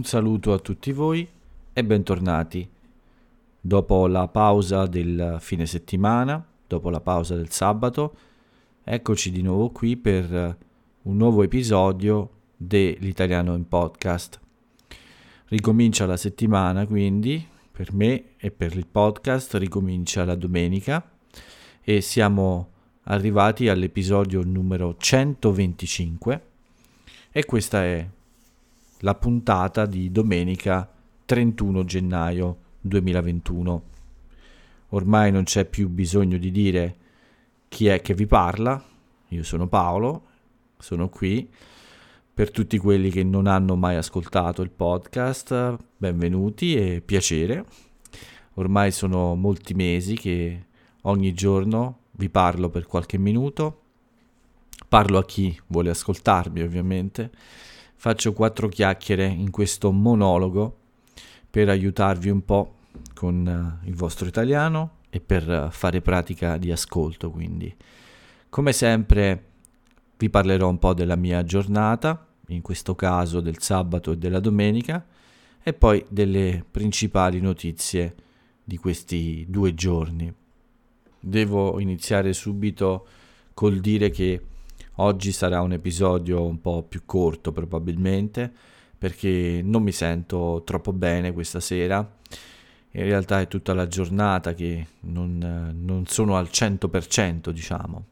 Un saluto a tutti voi e bentornati. Dopo la pausa del fine settimana, dopo la pausa del sabato, eccoci di nuovo qui per un nuovo episodio dell'Italiano in podcast. Ricomincia la settimana quindi, per me e per il podcast, ricomincia la domenica e siamo arrivati all'episodio numero 125 e questa è la puntata di domenica 31 gennaio 2021. Ormai non c'è più bisogno di dire chi è che vi parla, io sono Paolo, sono qui. Per tutti quelli che non hanno mai ascoltato il podcast, benvenuti e piacere. Ormai sono molti mesi che ogni giorno vi parlo per qualche minuto, parlo a chi vuole ascoltarmi ovviamente faccio quattro chiacchiere in questo monologo per aiutarvi un po' con uh, il vostro italiano e per uh, fare pratica di ascolto. Quindi, come sempre, vi parlerò un po' della mia giornata, in questo caso del sabato e della domenica, e poi delle principali notizie di questi due giorni. Devo iniziare subito col dire che Oggi sarà un episodio un po' più corto probabilmente perché non mi sento troppo bene questa sera. In realtà è tutta la giornata che non, non sono al 100%, diciamo.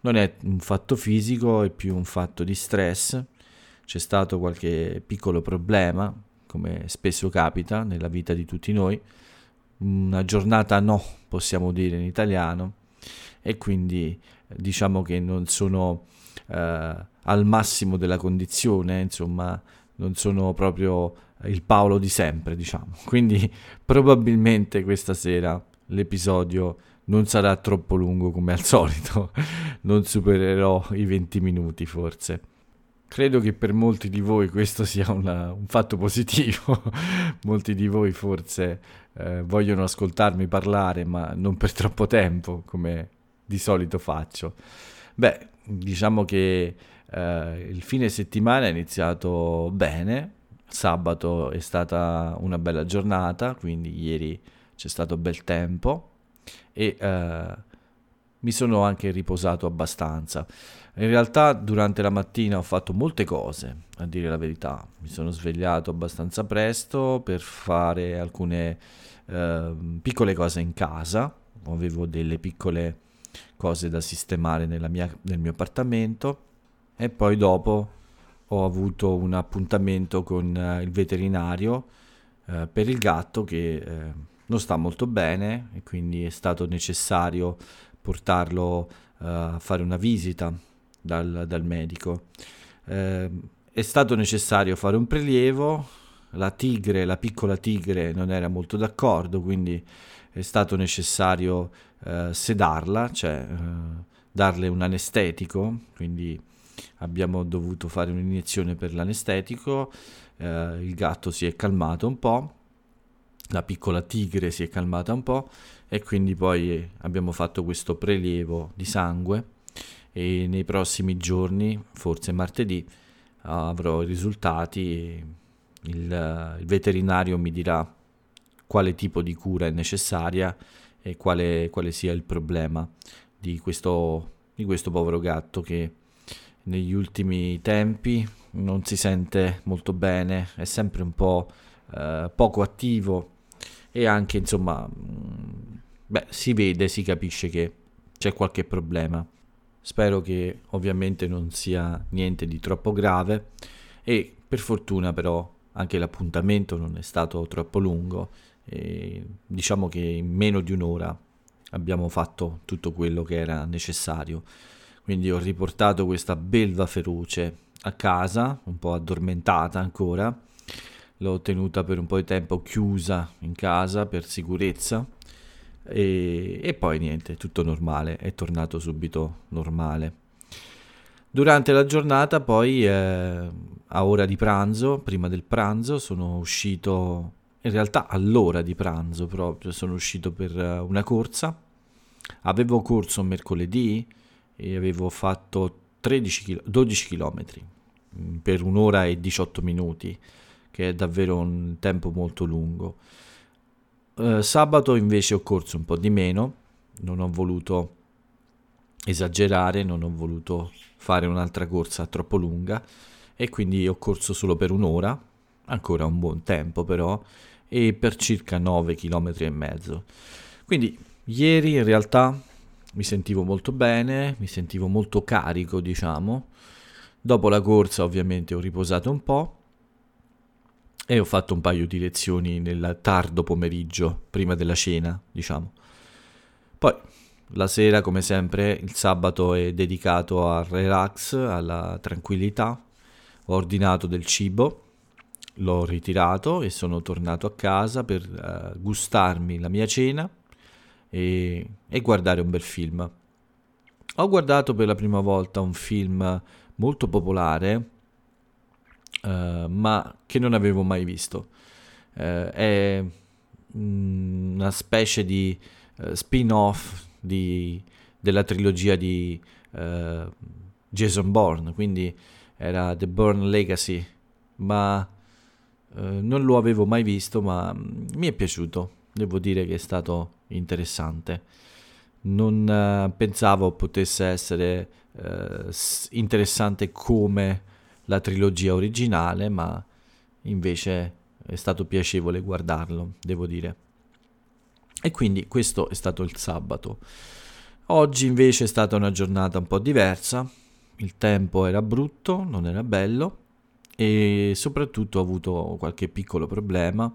Non è un fatto fisico, è più un fatto di stress. C'è stato qualche piccolo problema, come spesso capita nella vita di tutti noi. Una giornata no, possiamo dire in italiano, e quindi diciamo che non sono al massimo della condizione, insomma, non sono proprio il Paolo di sempre, diciamo. Quindi probabilmente questa sera l'episodio non sarà troppo lungo come al solito, non supererò i 20 minuti forse. Credo che per molti di voi questo sia una, un fatto positivo, molti di voi forse eh, vogliono ascoltarmi parlare ma non per troppo tempo come di solito faccio. Beh, diciamo che eh, il fine settimana è iniziato bene, sabato è stata una bella giornata, quindi ieri c'è stato bel tempo e eh, mi sono anche riposato abbastanza. In realtà durante la mattina ho fatto molte cose, a dire la verità. Mi sono svegliato abbastanza presto per fare alcune eh, piccole cose in casa. Avevo delle piccole cose da sistemare mia, nel mio appartamento e poi dopo ho avuto un appuntamento con uh, il veterinario uh, per il gatto che uh, non sta molto bene e quindi è stato necessario portarlo a fare una visita dal, dal medico. Ehm, è stato necessario fare un prelievo, la tigre, la piccola tigre non era molto d'accordo, quindi è stato necessario eh, sedarla, cioè eh, darle un anestetico, quindi abbiamo dovuto fare un'iniezione per l'anestetico, eh, il gatto si è calmato un po', la piccola tigre si è calmata un po' e quindi poi abbiamo fatto questo prelievo di sangue e nei prossimi giorni, forse martedì, avrò i risultati il, il veterinario mi dirà quale tipo di cura è necessaria e quale, quale sia il problema di questo, di questo povero gatto che negli ultimi tempi non si sente molto bene, è sempre un po' eh, poco attivo e anche insomma, mm, beh, si vede, si capisce che c'è qualche problema. Spero che ovviamente non sia niente di troppo grave e per fortuna però anche l'appuntamento non è stato troppo lungo e diciamo che in meno di un'ora abbiamo fatto tutto quello che era necessario. Quindi ho riportato questa belva feroce a casa, un po' addormentata ancora. L'ho tenuta per un po' di tempo chiusa in casa per sicurezza. E, e poi niente, tutto normale, è tornato subito normale. Durante la giornata poi eh, a ora di pranzo, prima del pranzo, sono uscito in realtà all'ora di pranzo proprio sono uscito per eh, una corsa. Avevo corso mercoledì e avevo fatto 13 km, 12 km per un'ora e 18 minuti, che è davvero un tempo molto lungo. Eh, sabato invece ho corso un po' di meno, non ho voluto esagerare, non ho voluto fare un'altra corsa troppo lunga e quindi ho corso solo per un'ora, ancora un buon tempo però, e per circa 9 km e mezzo. Quindi ieri in realtà mi sentivo molto bene, mi sentivo molto carico, diciamo. Dopo la corsa ovviamente ho riposato un po' e ho fatto un paio di lezioni nel tardo pomeriggio, prima della cena, diciamo. Poi la sera, come sempre, il sabato è dedicato al relax, alla tranquillità. Ho ordinato del cibo, l'ho ritirato e sono tornato a casa per uh, gustarmi la mia cena e, e guardare un bel film. Ho guardato per la prima volta un film molto popolare, uh, ma che non avevo mai visto. Uh, è una specie di spin-off di, della trilogia di Jason Bourne, quindi era The Bourne Legacy, ma non lo avevo mai visto, ma mm, mi è piaciuto. Devo dire che è stato interessante. Non uh, pensavo potesse essere uh, interessante come la trilogia originale, ma invece è stato piacevole guardarlo, devo dire. E quindi questo è stato il sabato. Oggi invece è stata una giornata un po' diversa, il tempo era brutto, non era bello e soprattutto ho avuto qualche piccolo problema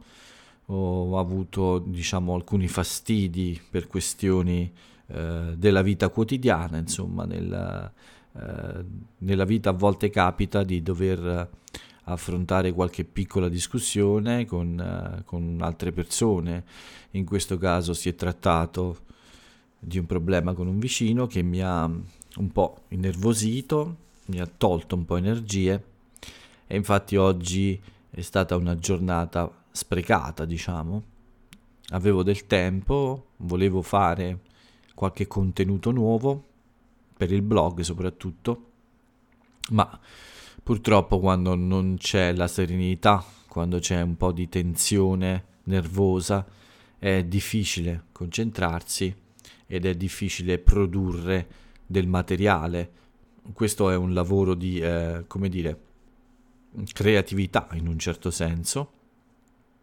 ho avuto diciamo alcuni fastidi per questioni eh, della vita quotidiana, insomma, nella, eh, nella vita a volte capita di dover affrontare qualche piccola discussione con, uh, con, altre persone. In questo caso si è trattato di un problema con un vicino che mi ha un po' innervosito, mi ha tolto un po' energie e infatti oggi è stata una giornata sprecata, diciamo. Avevo del tempo, volevo fare qualche contenuto nuovo per il blog soprattutto, ma purtroppo quando non c'è la serenità, quando c'è un po' di tensione nervosa, è difficile concentrarsi ed è difficile produrre del materiale. Questo è un lavoro di, eh, come dire, creatività in un certo senso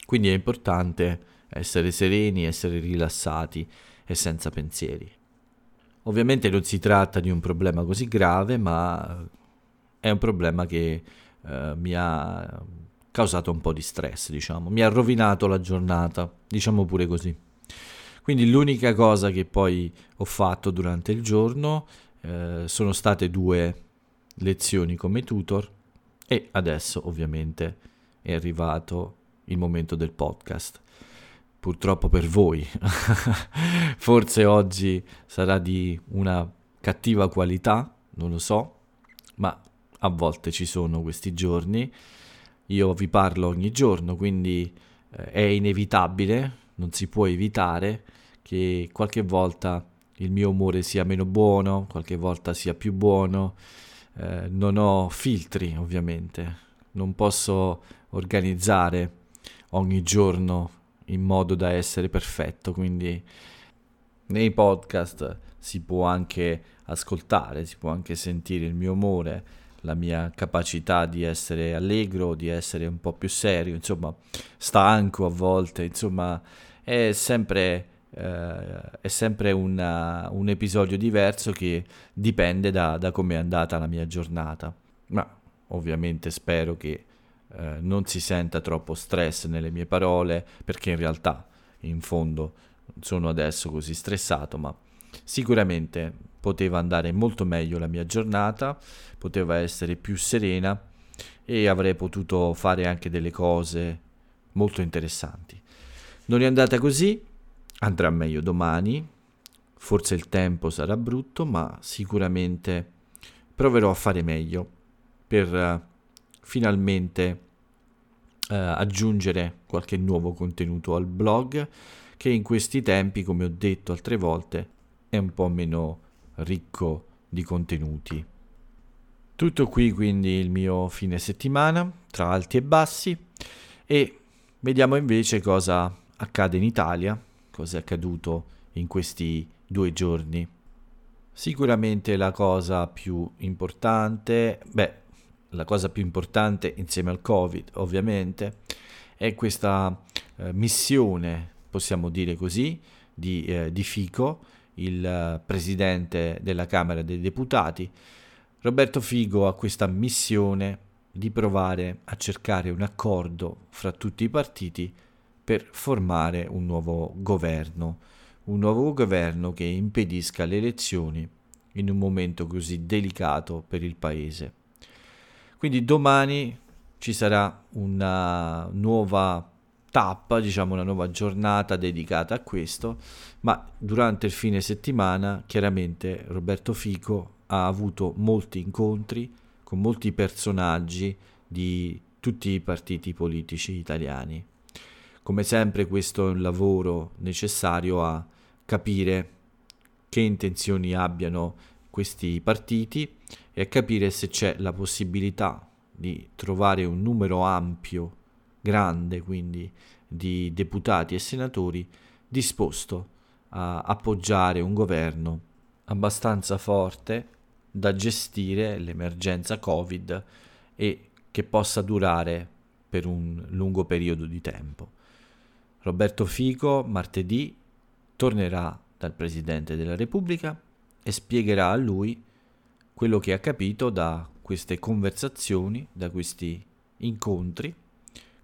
quindi è importante essere sereni, essere rilassati e senza pensieri. Ovviamente non si tratta di un problema così grave, ma è un problema che eh, mi ha causato un po' di stress, diciamo, mi ha rovinato la giornata, diciamo pure così. Quindi l'unica cosa che poi ho fatto durante il giorno eh, sono state due lezioni come tutor e adesso ovviamente è arrivato il momento del podcast. Purtroppo per voi. Forse oggi sarà di una cattiva qualità, non lo so, a volte ci sono questi giorni. Io vi parlo ogni giorno, quindi eh, è inevitabile, non si può evitare che qualche volta il mio umore sia meno buono, qualche volta sia più buono. Eh, non ho filtri, ovviamente. Non posso organizzare ogni giorno in modo da essere perfetto, quindi nei podcast si può anche ascoltare, si può anche sentire il mio umore, la mia capacità di essere allegro, di essere un po' più serio, insomma, stanco a volte, insomma, è sempre, eh, è sempre una, un episodio diverso che dipende da, da come è andata la mia giornata. Ma ovviamente spero che eh, non si senta troppo stress nelle mie parole, perché in realtà in fondo sono adesso così stressato, ma sicuramente poteva andare molto meglio la mia giornata, poteva essere più serena e avrei potuto fare anche delle cose molto interessanti. Non è andata così, andrà meglio domani, forse il tempo sarà brutto, ma sicuramente proverò a fare meglio per uh, finalmente eh, aggiungere qualche nuovo contenuto al blog che in questi tempi, come ho detto altre volte, è un po' meno ricco di contenuti. Tutto qui quindi il mio fine settimana, tra alti e bassi. e vediamo invece cosa accade in Italia, cosa è accaduto in questi due giorni. Sicuramente la cosa più importante, beh, la cosa più importante insieme al Covid ovviamente, è questa eh, missione, possiamo dire così, di, eh, di Fico, il eh, presidente della Camera dei Deputati. Roberto Figo ha questa missione di provare a cercare un accordo fra tutti i partiti per formare un nuovo governo, un nuovo governo che impedisca le elezioni in un momento così delicato per il Paese. Quindi domani ci sarà una nuova tappa, diciamo una nuova giornata dedicata a questo, ma durante il fine settimana chiaramente Roberto Fico ha avuto molti incontri con molti personaggi di tutti i partiti politici italiani. Come sempre questo è un lavoro necessario a capire che intenzioni abbiano questi partiti e a capire se c'è la possibilità di trovare un numero ampio grande quindi di deputati e senatori disposto a appoggiare un governo abbastanza forte da gestire l'emergenza Covid e che possa durare per un lungo periodo di tempo. Roberto Fico martedì tornerà dal Presidente della Repubblica e spiegherà a lui quello che ha capito da queste conversazioni, da questi incontri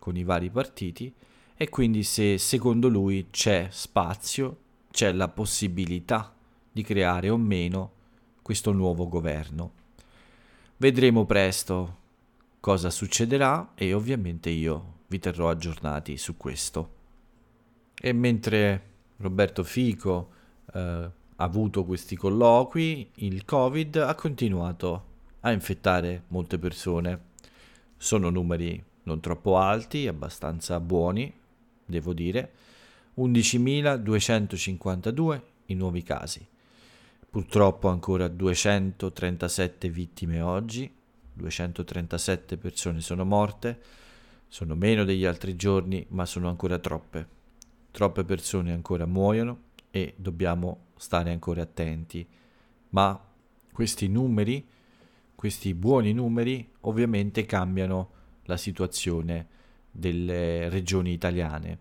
con i vari partiti e quindi se secondo lui c'è spazio, c'è la possibilità di creare o meno questo nuovo governo. Vedremo presto cosa succederà e ovviamente io vi terrò aggiornati su questo. E mentre Roberto Fico eh, ha avuto questi colloqui, il Covid ha continuato a infettare molte persone. Sono numeri non troppo alti, abbastanza buoni, devo dire. 11.252 i nuovi casi. Purtroppo ancora 237 vittime oggi, 237 persone sono morte, sono meno degli altri giorni, ma sono ancora troppe. Troppe persone ancora muoiono e dobbiamo stare ancora attenti. Ma questi numeri, questi buoni numeri, ovviamente cambiano la situazione delle regioni italiane.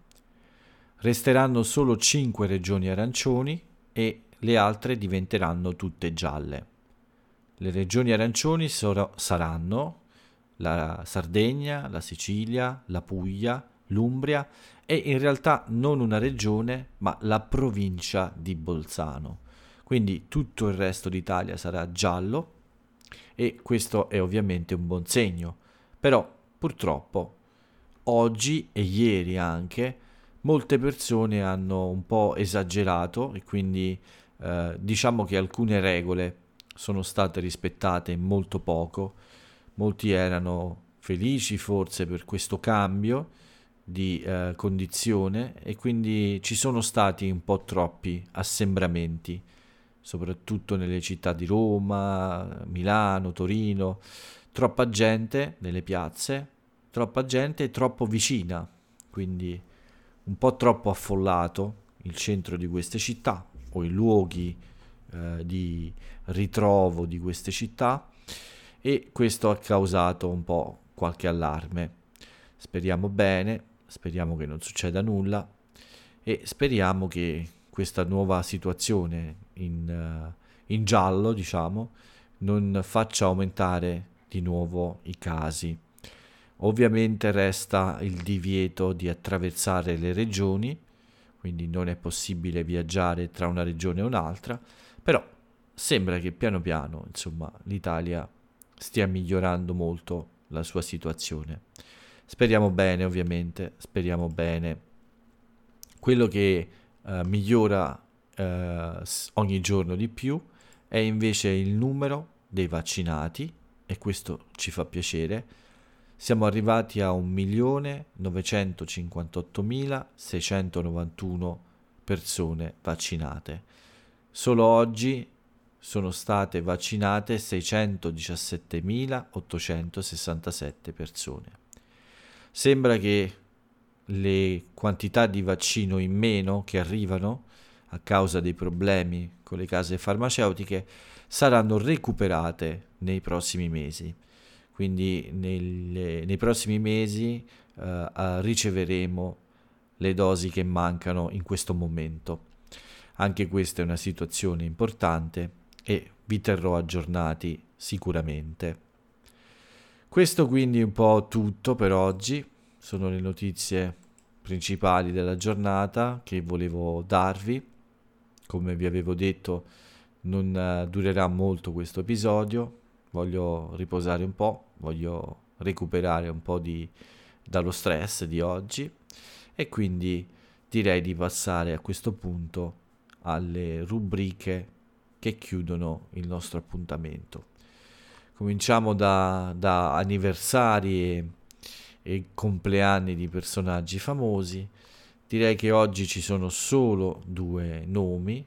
Resteranno solo 5 regioni arancioni e le altre diventeranno tutte gialle. Le regioni arancioni sor- saranno la Sardegna, la Sicilia, la Puglia, l'Umbria e in realtà non una regione ma la provincia di Bolzano. Quindi tutto il resto d'Italia sarà giallo e questo è ovviamente un buon segno. Però purtroppo oggi e ieri anche molte persone hanno un po' esagerato e quindi eh, diciamo che alcune regole sono state rispettate molto poco. Molti erano felici forse per questo cambio di eh, condizione e quindi ci sono stati un po' troppi assembramenti, soprattutto nelle città di Roma, Milano, Torino, troppa gente nelle piazze, troppa gente troppo vicina, quindi un po' troppo affollato il centro di queste città o i luoghi eh, di ritrovo di queste città e questo ha causato un po' qualche allarme. Speriamo bene, speriamo che non succeda nulla e speriamo che questa nuova situazione in, uh, in giallo, diciamo, non faccia aumentare di nuovo i casi. Ovviamente resta il divieto di attraversare le regioni, quindi non è possibile viaggiare tra una regione e un'altra, però sembra che piano piano, insomma, l'Italia stia migliorando molto la sua situazione. Speriamo bene, ovviamente, speriamo bene. Quello che uh, migliora uh, ogni giorno di più è invece il numero dei vaccinati e questo ci fa piacere, siamo arrivati a 1.958.691 persone vaccinate. Solo oggi sono state vaccinate 617.867 persone. Sembra che le quantità di vaccino in meno che arrivano a causa dei problemi con le case farmaceutiche saranno recuperate nei prossimi mesi. Quindi nelle, nei prossimi mesi eh, riceveremo le dosi che mancano in questo momento. Anche questa è una situazione importante e vi terrò aggiornati sicuramente. Questo quindi è un po' tutto per oggi, sono le notizie principali della giornata che volevo darvi. Come vi avevo detto, non eh, durerà molto questo episodio, voglio riposare un po', voglio recuperare un po' di, dallo stress di oggi e quindi direi di passare a questo punto alle rubriche che chiudono il nostro appuntamento. Cominciamo da, da anniversari e, e compleanni di personaggi famosi. Direi che oggi ci sono solo due nomi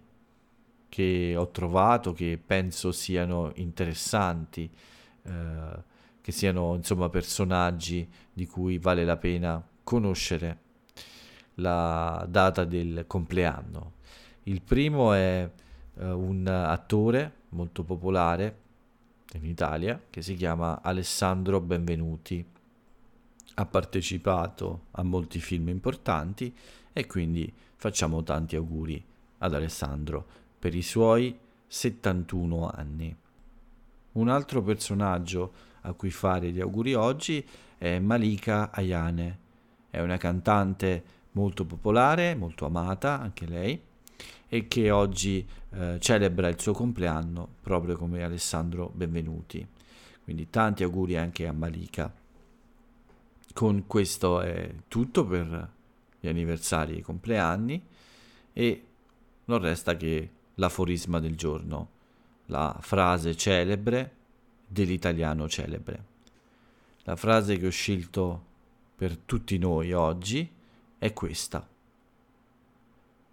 che ho trovato che penso siano interessanti, eh, che siano insomma personaggi di cui vale la pena conoscere la data del compleanno. Il primo è eh, un attore molto popolare in Italia che si chiama Alessandro Benvenuti. Ha partecipato a molti film importanti e quindi facciamo tanti auguri ad Alessandro per i suoi 71 anni. Un altro personaggio a cui fare gli auguri oggi è Malika Ayane. È una cantante molto popolare, molto amata anche lei e che oggi eh, celebra il suo compleanno proprio come Alessandro Benvenuti. Quindi tanti auguri anche a Malika. Con questo è tutto per gli anniversari e i compleanni e non resta che l'aforisma del giorno, la frase celebre dell'italiano celebre. La frase che ho scelto per tutti noi oggi è questa.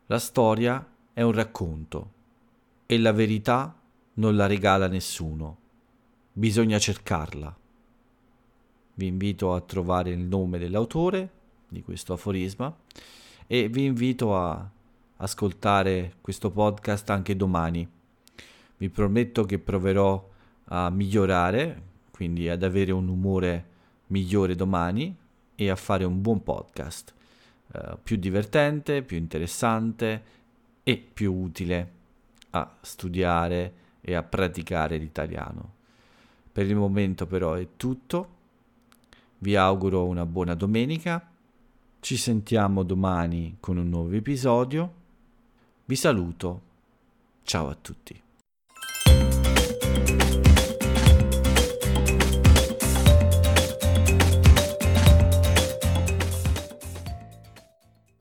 La storia è un racconto e la verità non la regala nessuno. Bisogna cercarla. Vi invito a trovare il nome dell'autore di questo aforisma e vi invito a ascoltare questo podcast anche domani. Vi prometto che proverò a migliorare, quindi ad avere un umore migliore domani e a fare un buon podcast, eh, più divertente, più interessante e più utile a studiare e a praticare l'italiano. Per il momento però è tutto. Vi auguro una buona domenica. Ci sentiamo domani con un nuovo episodio. Vi saluto. Ciao a tutti.